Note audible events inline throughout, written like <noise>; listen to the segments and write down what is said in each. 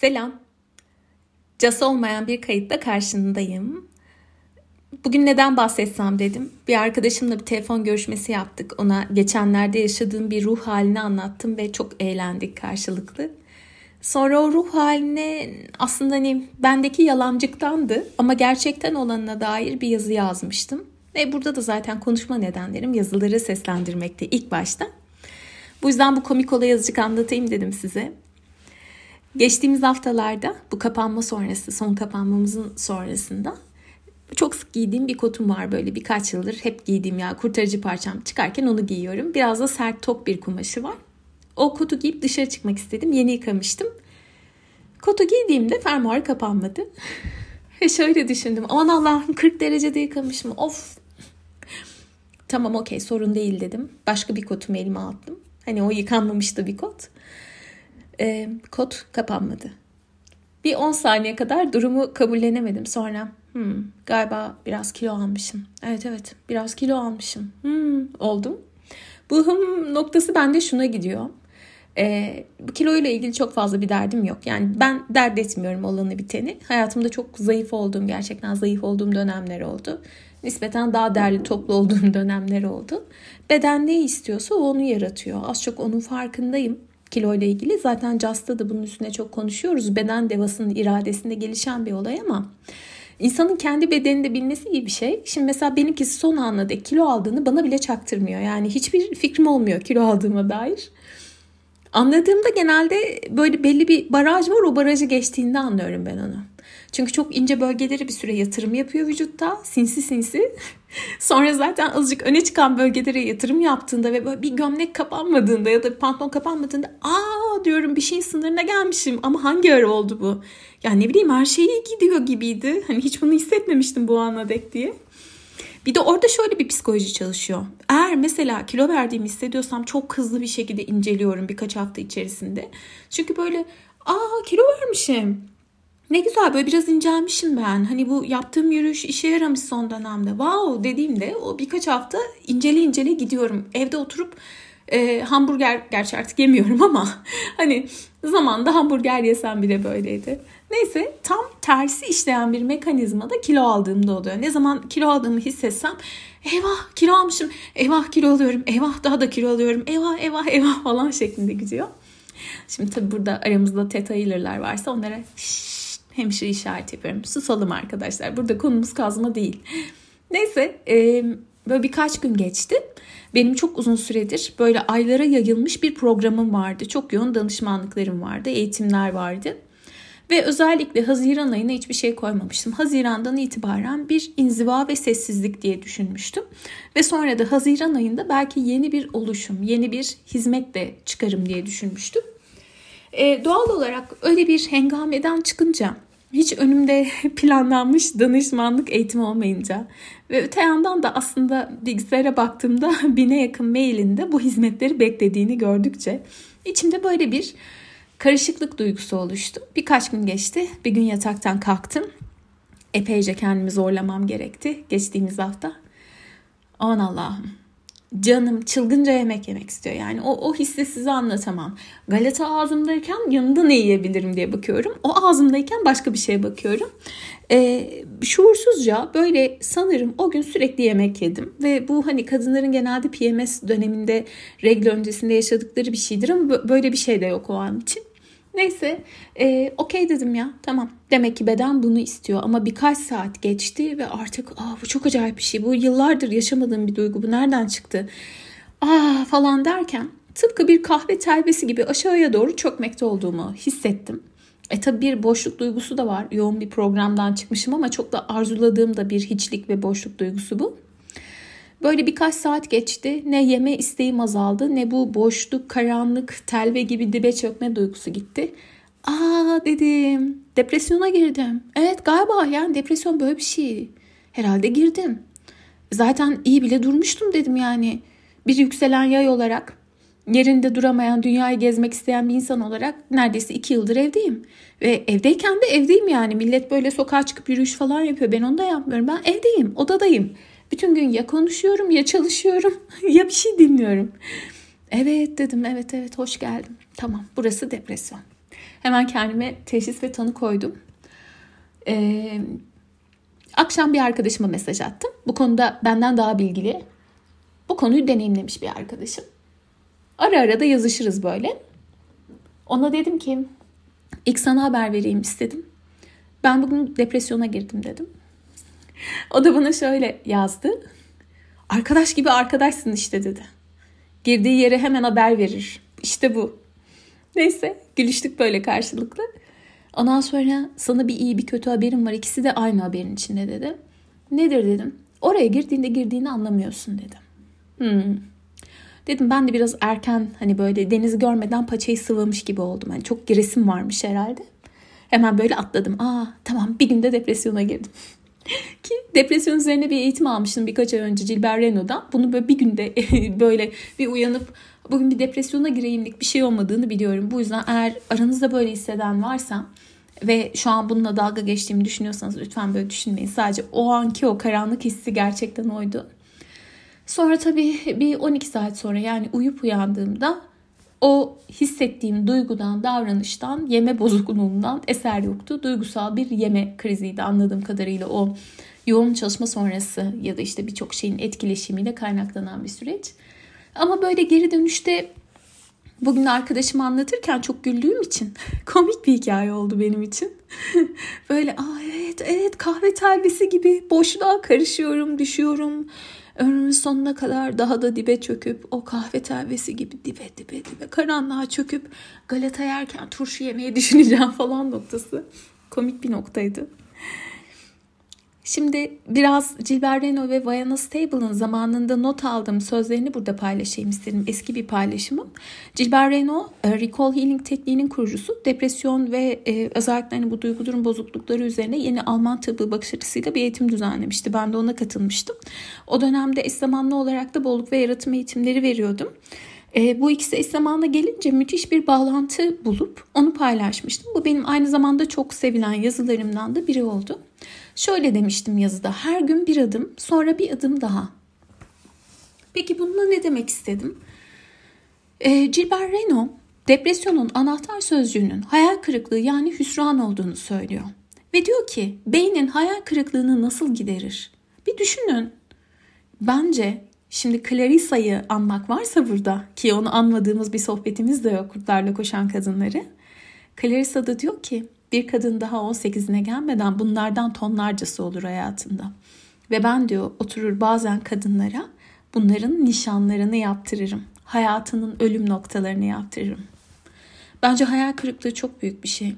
Selam. Cas olmayan bir kayıtla karşındayım. Bugün neden bahsetsem dedim. Bir arkadaşımla bir telefon görüşmesi yaptık. Ona geçenlerde yaşadığım bir ruh halini anlattım ve çok eğlendik karşılıklı. Sonra o ruh haline aslında hani bendeki yalancıktandı ama gerçekten olanına dair bir yazı yazmıştım. Ve burada da zaten konuşma nedenlerim yazıları seslendirmekte ilk başta. Bu yüzden bu komik olay azıcık anlatayım dedim size. Geçtiğimiz haftalarda bu kapanma sonrası, son kapanmamızın sonrasında çok sık giydiğim bir kotum var böyle birkaç yıldır. Hep giydiğim ya kurtarıcı parçam çıkarken onu giyiyorum. Biraz da sert top bir kumaşı var. O kotu giyip dışarı çıkmak istedim. Yeni yıkamıştım. Kotu giydiğimde fermuar kapanmadı. <laughs> Ve şöyle düşündüm. Aman Allah'ım 40 derecede yıkamışım. Of. Tamam okey sorun değil dedim. Başka bir kotumu elime aldım. Hani o yıkanmamıştı bir kot e, kod kapanmadı. Bir 10 saniye kadar durumu kabullenemedim. Sonra hmm, galiba biraz kilo almışım. Evet evet biraz kilo almışım. Hmm, oldum. Bu hım noktası bende şuna gidiyor. E, kiloyla ilgili çok fazla bir derdim yok. Yani ben dert etmiyorum olanı biteni. Hayatımda çok zayıf olduğum, gerçekten zayıf olduğum dönemler oldu. Nispeten daha derli toplu olduğum <laughs> dönemler oldu. Beden ne istiyorsa onu yaratıyor. Az çok onun farkındayım kilo ile ilgili. Zaten Just'ta da bunun üstüne çok konuşuyoruz. Beden devasının iradesinde gelişen bir olay ama insanın kendi bedenini de bilmesi iyi bir şey. Şimdi mesela benimkisi son anla dek kilo aldığını bana bile çaktırmıyor. Yani hiçbir fikrim olmuyor kilo aldığıma dair. Anladığımda genelde böyle belli bir baraj var o barajı geçtiğinde anlıyorum ben onu. Çünkü çok ince bölgeleri bir süre yatırım yapıyor vücutta. Sinsi sinsi. <laughs> Sonra zaten azıcık öne çıkan bölgelere yatırım yaptığında ve böyle bir gömlek kapanmadığında ya da bir pantolon kapanmadığında aa diyorum bir şeyin sınırına gelmişim ama hangi ara oldu bu? Yani ne bileyim her şey iyi gidiyor gibiydi. Hani hiç bunu hissetmemiştim bu ana dek diye. Bir de orada şöyle bir psikoloji çalışıyor. Eğer mesela kilo verdiğimi hissediyorsam çok hızlı bir şekilde inceliyorum birkaç hafta içerisinde. Çünkü böyle aa kilo vermişim ne güzel böyle biraz incelmişim ben. Hani bu yaptığım yürüyüş işe yaramış son dönemde. Wow dediğimde o birkaç hafta incele incele gidiyorum. Evde oturup e, hamburger gerçi artık yemiyorum ama <laughs> hani zamanda hamburger yesem bile böyleydi. Neyse tam tersi işleyen bir mekanizma da kilo aldığımda oluyor. Ne zaman kilo aldığımı hissetsem eyvah kilo almışım, eyvah kilo alıyorum, eyvah daha da kilo alıyorum, eyvah eyvah eyvah falan şeklinde gidiyor. Şimdi tabi burada aramızda teta healer'lar varsa onlara şşş hemşire işaret yapıyorum. Susalım arkadaşlar. Burada konumuz kazma değil. <laughs> Neyse e, böyle birkaç gün geçti. Benim çok uzun süredir böyle aylara yayılmış bir programım vardı. Çok yoğun danışmanlıklarım vardı, eğitimler vardı. Ve özellikle Haziran ayına hiçbir şey koymamıştım. Haziran'dan itibaren bir inziva ve sessizlik diye düşünmüştüm. Ve sonra da Haziran ayında belki yeni bir oluşum, yeni bir hizmet de çıkarım diye düşünmüştüm. E, doğal olarak öyle bir hengameden çıkınca hiç önümde <laughs> planlanmış danışmanlık eğitimi olmayınca ve öte yandan da aslında bilgisayara baktığımda <laughs> bine yakın mailinde bu hizmetleri beklediğini gördükçe içimde böyle bir karışıklık duygusu oluştu. Birkaç gün geçti. Bir gün yataktan kalktım. Epeyce kendimi zorlamam gerekti geçtiğimiz hafta. Aman Allah'ım canım çılgınca yemek yemek istiyor. Yani o, o hissi size anlatamam. Galata ağzımdayken yanında ne yiyebilirim diye bakıyorum. O ağzımdayken başka bir şeye bakıyorum. Ee, şuursuzca böyle sanırım o gün sürekli yemek yedim. Ve bu hani kadınların genelde PMS döneminde regl öncesinde yaşadıkları bir şeydir ama böyle bir şey de yok o an için. Neyse e, okey dedim ya tamam. Demek ki beden bunu istiyor ama birkaç saat geçti ve artık Aa, bu çok acayip bir şey. Bu yıllardır yaşamadığım bir duygu bu nereden çıktı? Aa falan derken tıpkı bir kahve telvesi gibi aşağıya doğru çökmekte olduğumu hissettim. E tabi bir boşluk duygusu da var. Yoğun bir programdan çıkmışım ama çok da arzuladığım da bir hiçlik ve boşluk duygusu bu. Böyle birkaç saat geçti. Ne yeme isteğim azaldı ne bu boşluk, karanlık, telve gibi dibe çökme duygusu gitti. Aa dedim. Depresyona girdim. Evet galiba yani depresyon böyle bir şey. Herhalde girdim. Zaten iyi bile durmuştum dedim yani. Bir yükselen yay olarak yerinde duramayan, dünyayı gezmek isteyen bir insan olarak neredeyse iki yıldır evdeyim. Ve evdeyken de evdeyim yani. Millet böyle sokağa çıkıp yürüyüş falan yapıyor. Ben onu da yapmıyorum. Ben evdeyim, odadayım. Bütün gün ya konuşuyorum ya çalışıyorum <laughs> ya bir şey dinliyorum. Evet dedim evet evet hoş geldin. Tamam burası depresyon. Hemen kendime teşhis ve tanı koydum. Ee, akşam bir arkadaşıma mesaj attım. Bu konuda benden daha bilgili. Bu konuyu deneyimlemiş bir arkadaşım. Ara ara da yazışırız böyle. Ona dedim ki ilk sana haber vereyim istedim. Ben bugün depresyona girdim dedim. O da bana şöyle yazdı. Arkadaş gibi arkadaşsın işte dedi. Girdiği yere hemen haber verir. İşte bu. Neyse gülüştük böyle karşılıklı. Ondan sonra sana bir iyi bir kötü haberim var. İkisi de aynı haberin içinde dedi. Nedir dedim. Oraya girdiğinde girdiğini anlamıyorsun dedim. Hmm. Dedim ben de biraz erken hani böyle denizi görmeden paçayı sıvamış gibi oldum. Hani çok giresim varmış herhalde. Hemen böyle atladım. Aa tamam bir günde depresyona girdim. <laughs> Ki depresyon üzerine bir eğitim almıştım birkaç ay önce Gilbert Renault'dan. Bunu böyle bir günde <laughs> böyle bir uyanıp bugün bir depresyona gireyimlik bir şey olmadığını biliyorum. Bu yüzden eğer aranızda böyle hisseden varsa ve şu an bununla dalga geçtiğimi düşünüyorsanız lütfen böyle düşünmeyin. Sadece o anki o karanlık hissi gerçekten oydu. Sonra tabii bir 12 saat sonra yani uyup uyandığımda o hissettiğim duygudan, davranıştan, yeme bozukluğundan eser yoktu. Duygusal bir yeme kriziydi anladığım kadarıyla o yoğun çalışma sonrası ya da işte birçok şeyin etkileşimiyle kaynaklanan bir süreç. Ama böyle geri dönüşte bugün arkadaşım anlatırken çok güldüğüm için <laughs> komik bir hikaye oldu benim için. <laughs> böyle aa evet evet kahve telvesi gibi boşluğa karışıyorum, düşüyorum ömrümün sonuna kadar daha da dibe çöküp o kahve telvesi gibi dibe dibe dibe karanlığa çöküp galeta yerken turşu yemeyi düşüneceğim <laughs> falan noktası. Komik bir noktaydı. Şimdi biraz Gilbert Reno ve Viana Stable'ın zamanında not aldığım sözlerini burada paylaşayım istedim. Eski bir paylaşımım. Gilbert Reno, e, Recall Healing tekniğinin kurucusu. Depresyon ve e, özellikle hani bu duygu durum bozuklukları üzerine yeni Alman tıbbı bakış açısıyla bir eğitim düzenlemişti. Ben de ona katılmıştım. O dönemde eş zamanlı olarak da bolluk ve yaratım eğitimleri veriyordum. E, bu ikisi eş zamanla gelince müthiş bir bağlantı bulup onu paylaşmıştım. Bu benim aynı zamanda çok sevilen yazılarımdan da biri oldu. Şöyle demiştim yazıda her gün bir adım sonra bir adım daha. Peki bununla ne demek istedim? E, Gilbert Renault depresyonun anahtar sözcüğünün hayal kırıklığı yani hüsran olduğunu söylüyor. Ve diyor ki beynin hayal kırıklığını nasıl giderir? Bir düşünün. Bence şimdi Clarissa'yı anmak varsa burada ki onu anmadığımız bir sohbetimiz de yok kurtlarla koşan kadınları. Clarissa da diyor ki bir kadın daha 18'ine gelmeden bunlardan tonlarcası olur hayatında. Ve ben diyor oturur bazen kadınlara bunların nişanlarını yaptırırım. Hayatının ölüm noktalarını yaptırırım. Bence hayal kırıklığı çok büyük bir şey.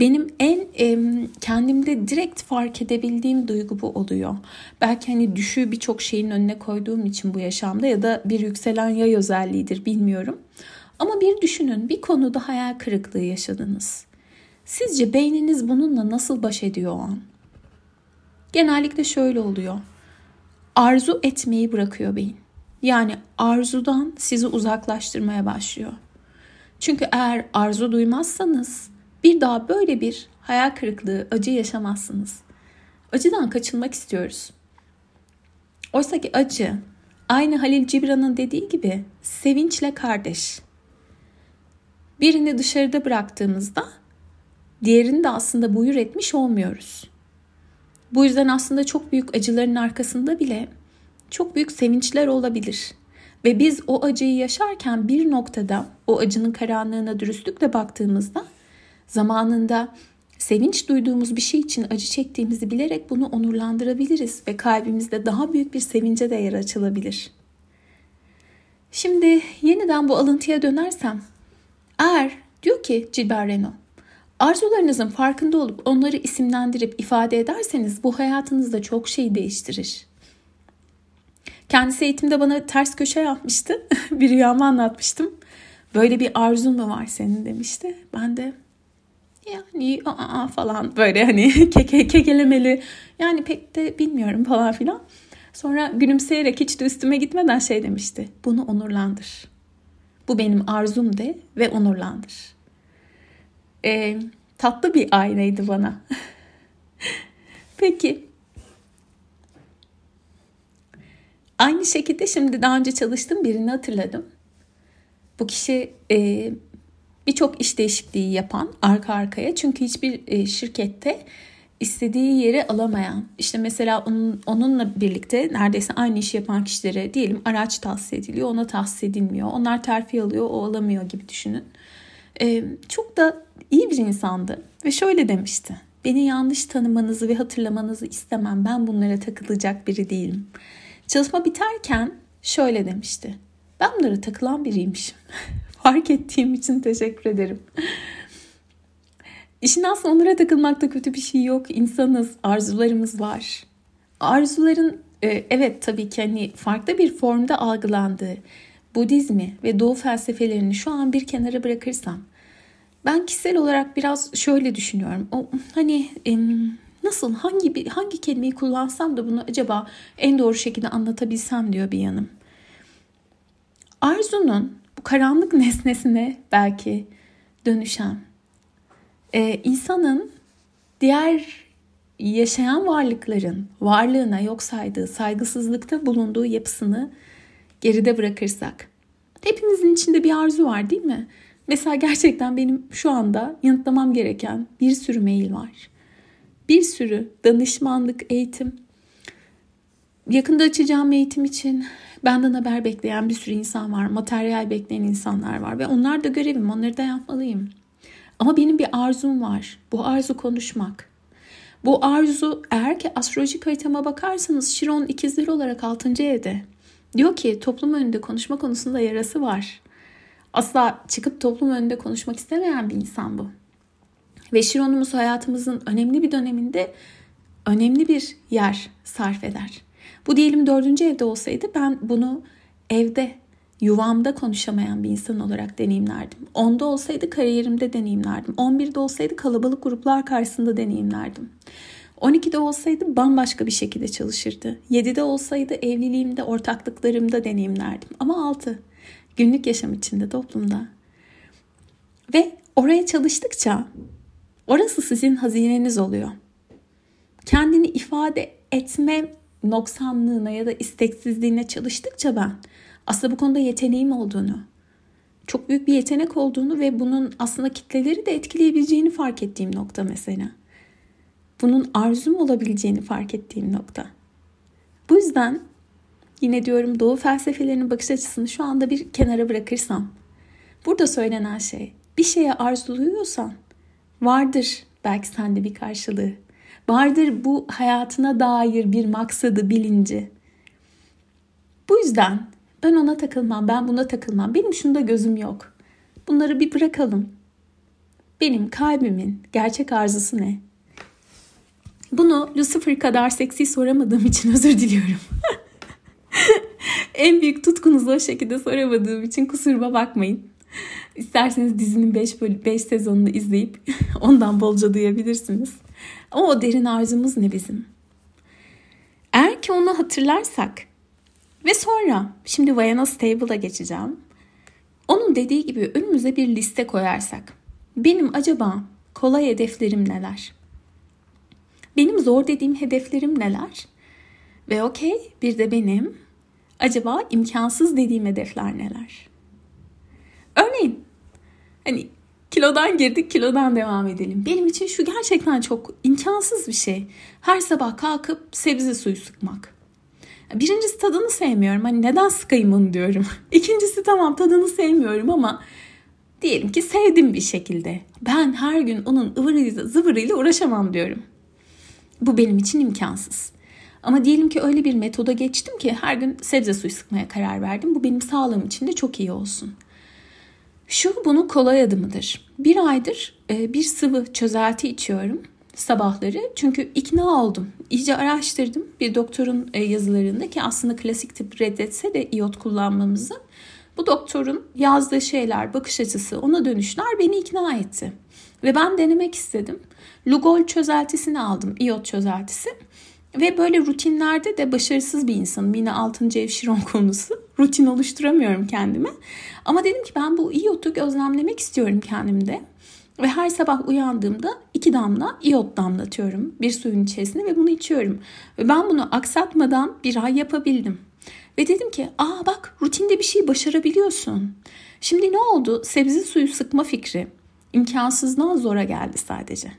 Benim en e, kendimde direkt fark edebildiğim duygu bu oluyor. Belki hani düşüğü birçok şeyin önüne koyduğum için bu yaşamda ya da bir yükselen yay özelliğidir bilmiyorum. Ama bir düşünün bir konuda hayal kırıklığı yaşadınız. Sizce beyniniz bununla nasıl baş ediyor o an? Genellikle şöyle oluyor. Arzu etmeyi bırakıyor beyin. Yani arzudan sizi uzaklaştırmaya başlıyor. Çünkü eğer arzu duymazsanız bir daha böyle bir hayal kırıklığı, acı yaşamazsınız. Acıdan kaçınmak istiyoruz. Oysa ki acı aynı Halil Cibran'ın dediği gibi sevinçle kardeş. Birini dışarıda bıraktığımızda diğerini de aslında buyur etmiş olmuyoruz. Bu yüzden aslında çok büyük acıların arkasında bile çok büyük sevinçler olabilir. Ve biz o acıyı yaşarken bir noktada o acının karanlığına dürüstlükle baktığımızda zamanında sevinç duyduğumuz bir şey için acı çektiğimizi bilerek bunu onurlandırabiliriz ve kalbimizde daha büyük bir sevince de yer açılabilir. Şimdi yeniden bu alıntıya dönersem, eğer diyor ki Gilbert Renault, Arzularınızın farkında olup onları isimlendirip ifade ederseniz bu hayatınızda çok şey değiştirir. Kendisi eğitimde bana ters köşe yapmıştı. <laughs> bir rüyamı anlatmıştım. Böyle bir arzun mu var senin demişti. Ben de yani aa falan böyle hani <laughs> keke, kekelemeli yani pek de bilmiyorum falan filan. Sonra gülümseyerek hiç de üstüme gitmeden şey demişti. Bunu onurlandır. Bu benim arzum de ve onurlandır e, tatlı bir aynaydı bana. <laughs> Peki. Aynı şekilde şimdi daha önce çalıştığım birini hatırladım. Bu kişi e, birçok iş değişikliği yapan arka arkaya çünkü hiçbir e, şirkette istediği yeri alamayan işte mesela onun, onunla birlikte neredeyse aynı işi yapan kişilere diyelim araç tahsis ediliyor ona tahsis edilmiyor onlar terfi alıyor o alamıyor gibi düşünün ee, çok da iyi bir insandı ve şöyle demişti. Beni yanlış tanımanızı ve hatırlamanızı istemem. Ben bunlara takılacak biri değilim. Çalışma biterken şöyle demişti. Ben bunlara takılan biriymişim. <laughs> Fark ettiğim için teşekkür ederim. İşin aslında onlara takılmakta kötü bir şey yok. İnsanız, arzularımız var. Arzuların evet tabii ki hani farklı bir formda algılandığı Budizmi ve Doğu felsefelerini şu an bir kenara bırakırsam ben kişisel olarak biraz şöyle düşünüyorum. O hani nasıl hangi bir hangi kelimeyi kullansam da bunu acaba en doğru şekilde anlatabilsem diyor bir yanım. Arzunun bu karanlık <laughs> nesnesine belki dönüşen e, insanın diğer yaşayan varlıkların varlığına yok saydığı, saygısızlıkta bulunduğu yapısını geride bırakırsak. Hepimizin içinde bir arzu var değil mi? Mesela gerçekten benim şu anda yanıtlamam gereken bir sürü mail var. Bir sürü danışmanlık, eğitim. Yakında açacağım eğitim için benden haber bekleyen bir sürü insan var. Materyal bekleyen insanlar var ve onlar da görevim. Onları da yapmalıyım. Ama benim bir arzum var. Bu arzu konuşmak. Bu arzu eğer ki astrolojik haritama bakarsanız Şiron ikizleri olarak 6. evde. Diyor ki toplum önünde konuşma konusunda yarası var. Asla çıkıp toplum önünde konuşmak istemeyen bir insan bu. Ve Şiron'umuz hayatımızın önemli bir döneminde önemli bir yer sarf eder. Bu diyelim dördüncü evde olsaydı ben bunu evde yuvamda konuşamayan bir insan olarak deneyimlerdim. 10'da olsaydı kariyerimde deneyimlerdim. 11'de olsaydı kalabalık gruplar karşısında deneyimlerdim. 12'de olsaydı bambaşka bir şekilde çalışırdı. 7'de olsaydı evliliğimde, ortaklıklarımda deneyimlerdim. Ama 6 günlük yaşam içinde, toplumda. Ve oraya çalıştıkça orası sizin hazineniz oluyor. Kendini ifade etme noksanlığına ya da isteksizliğine çalıştıkça ben aslında bu konuda yeteneğim olduğunu, çok büyük bir yetenek olduğunu ve bunun aslında kitleleri de etkileyebileceğini fark ettiğim nokta mesela. Bunun arzum olabileceğini fark ettiğim nokta. Bu yüzden yine diyorum doğu felsefelerinin bakış açısını şu anda bir kenara bırakırsam burada söylenen şey bir şeye arzuluyorsan vardır belki sende bir karşılığı. Vardır bu hayatına dair bir maksadı, bilinci. Bu yüzden ben ona takılmam, ben buna takılmam. Benim şunda gözüm yok. Bunları bir bırakalım. Benim kalbimin gerçek arzusu ne? Bunu Lucifer kadar seksi soramadığım için <laughs> özür diliyorum. en büyük tutkunuzu o şekilde soramadığım için kusuruma bakmayın. İsterseniz dizinin 5 5 sezonunu izleyip <laughs> ondan bolca duyabilirsiniz. Ama o derin arzumuz ne bizim? Eğer ki onu hatırlarsak ve sonra şimdi Vayana Stable'a geçeceğim. Onun dediği gibi önümüze bir liste koyarsak benim acaba kolay hedeflerim neler? Benim zor dediğim hedeflerim neler? Ve okey bir de benim acaba imkansız dediğim hedefler neler? Örneğin hani kilodan girdik kilodan devam edelim. Benim için şu gerçekten çok imkansız bir şey. Her sabah kalkıp sebze suyu sıkmak. Birincisi tadını sevmiyorum. Hani neden sıkayım onu diyorum. <laughs> İkincisi tamam tadını sevmiyorum ama diyelim ki sevdim bir şekilde. Ben her gün onun ıvırıyla zıvırıyla uğraşamam diyorum. Bu benim için imkansız. Ama diyelim ki öyle bir metoda geçtim ki her gün sebze suyu sıkmaya karar verdim. Bu benim sağlığım için de çok iyi olsun. Şu bunun kolay adımıdır. Bir aydır e, bir sıvı çözelti içiyorum sabahları. Çünkü ikna oldum. İyice araştırdım. Bir doktorun e, yazılarında ki aslında klasik tıp reddetse de iot kullanmamızı. Bu doktorun yazdığı şeyler, bakış açısı, ona dönüşler beni ikna etti. Ve ben denemek istedim. Lugol çözeltisini aldım, iot çözeltisi. Ve böyle rutinlerde de başarısız bir insanım. Yine 6. ev şiron konusu. Rutin oluşturamıyorum kendime. Ama dedim ki ben bu iyotu gözlemlemek istiyorum kendimde. Ve her sabah uyandığımda iki damla iot damlatıyorum bir suyun içerisine ve bunu içiyorum. Ve ben bunu aksatmadan bir ay yapabildim. Ve dedim ki aa bak rutinde bir şey başarabiliyorsun. Şimdi ne oldu? Sebze suyu sıkma fikri imkansızdan zora geldi sadece.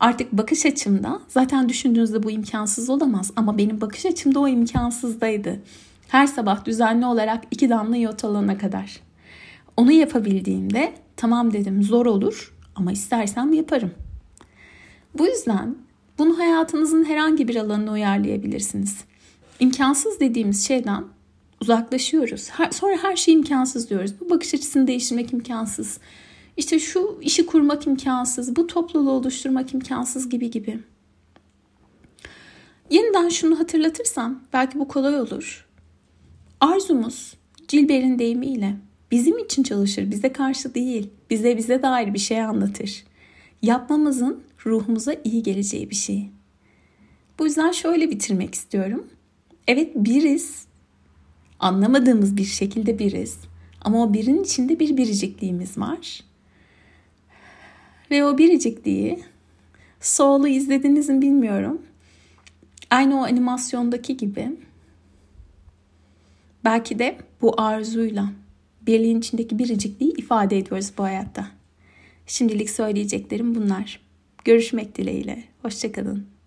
Artık bakış açımda zaten düşündüğünüzde bu imkansız olamaz ama benim bakış açımda o imkansızdaydı. Her sabah düzenli olarak iki damla iot alana kadar. Onu yapabildiğimde tamam dedim zor olur ama istersem yaparım. Bu yüzden bunu hayatınızın herhangi bir alanına uyarlayabilirsiniz. İmkansız dediğimiz şeyden uzaklaşıyoruz. Sonra her şey imkansız diyoruz. Bu bakış açısını değiştirmek imkansız. İşte şu işi kurmak imkansız, bu topluluğu oluşturmak imkansız gibi gibi. Yeniden şunu hatırlatırsam belki bu kolay olur. Arzumuz Cilber'in deyimiyle bizim için çalışır, bize karşı değil. Bize bize dair bir şey anlatır. Yapmamızın ruhumuza iyi geleceği bir şey. Bu yüzden şöyle bitirmek istiyorum. Evet biriz. Anlamadığımız bir şekilde biriz. Ama o birin içinde bir biricikliğimiz var. Ve o biricikliği Soul'u izlediniz mi bilmiyorum. Aynı o animasyondaki gibi belki de bu arzuyla birliğin içindeki biricikliği ifade ediyoruz bu hayatta. Şimdilik söyleyeceklerim bunlar. Görüşmek dileğiyle. Hoşçakalın.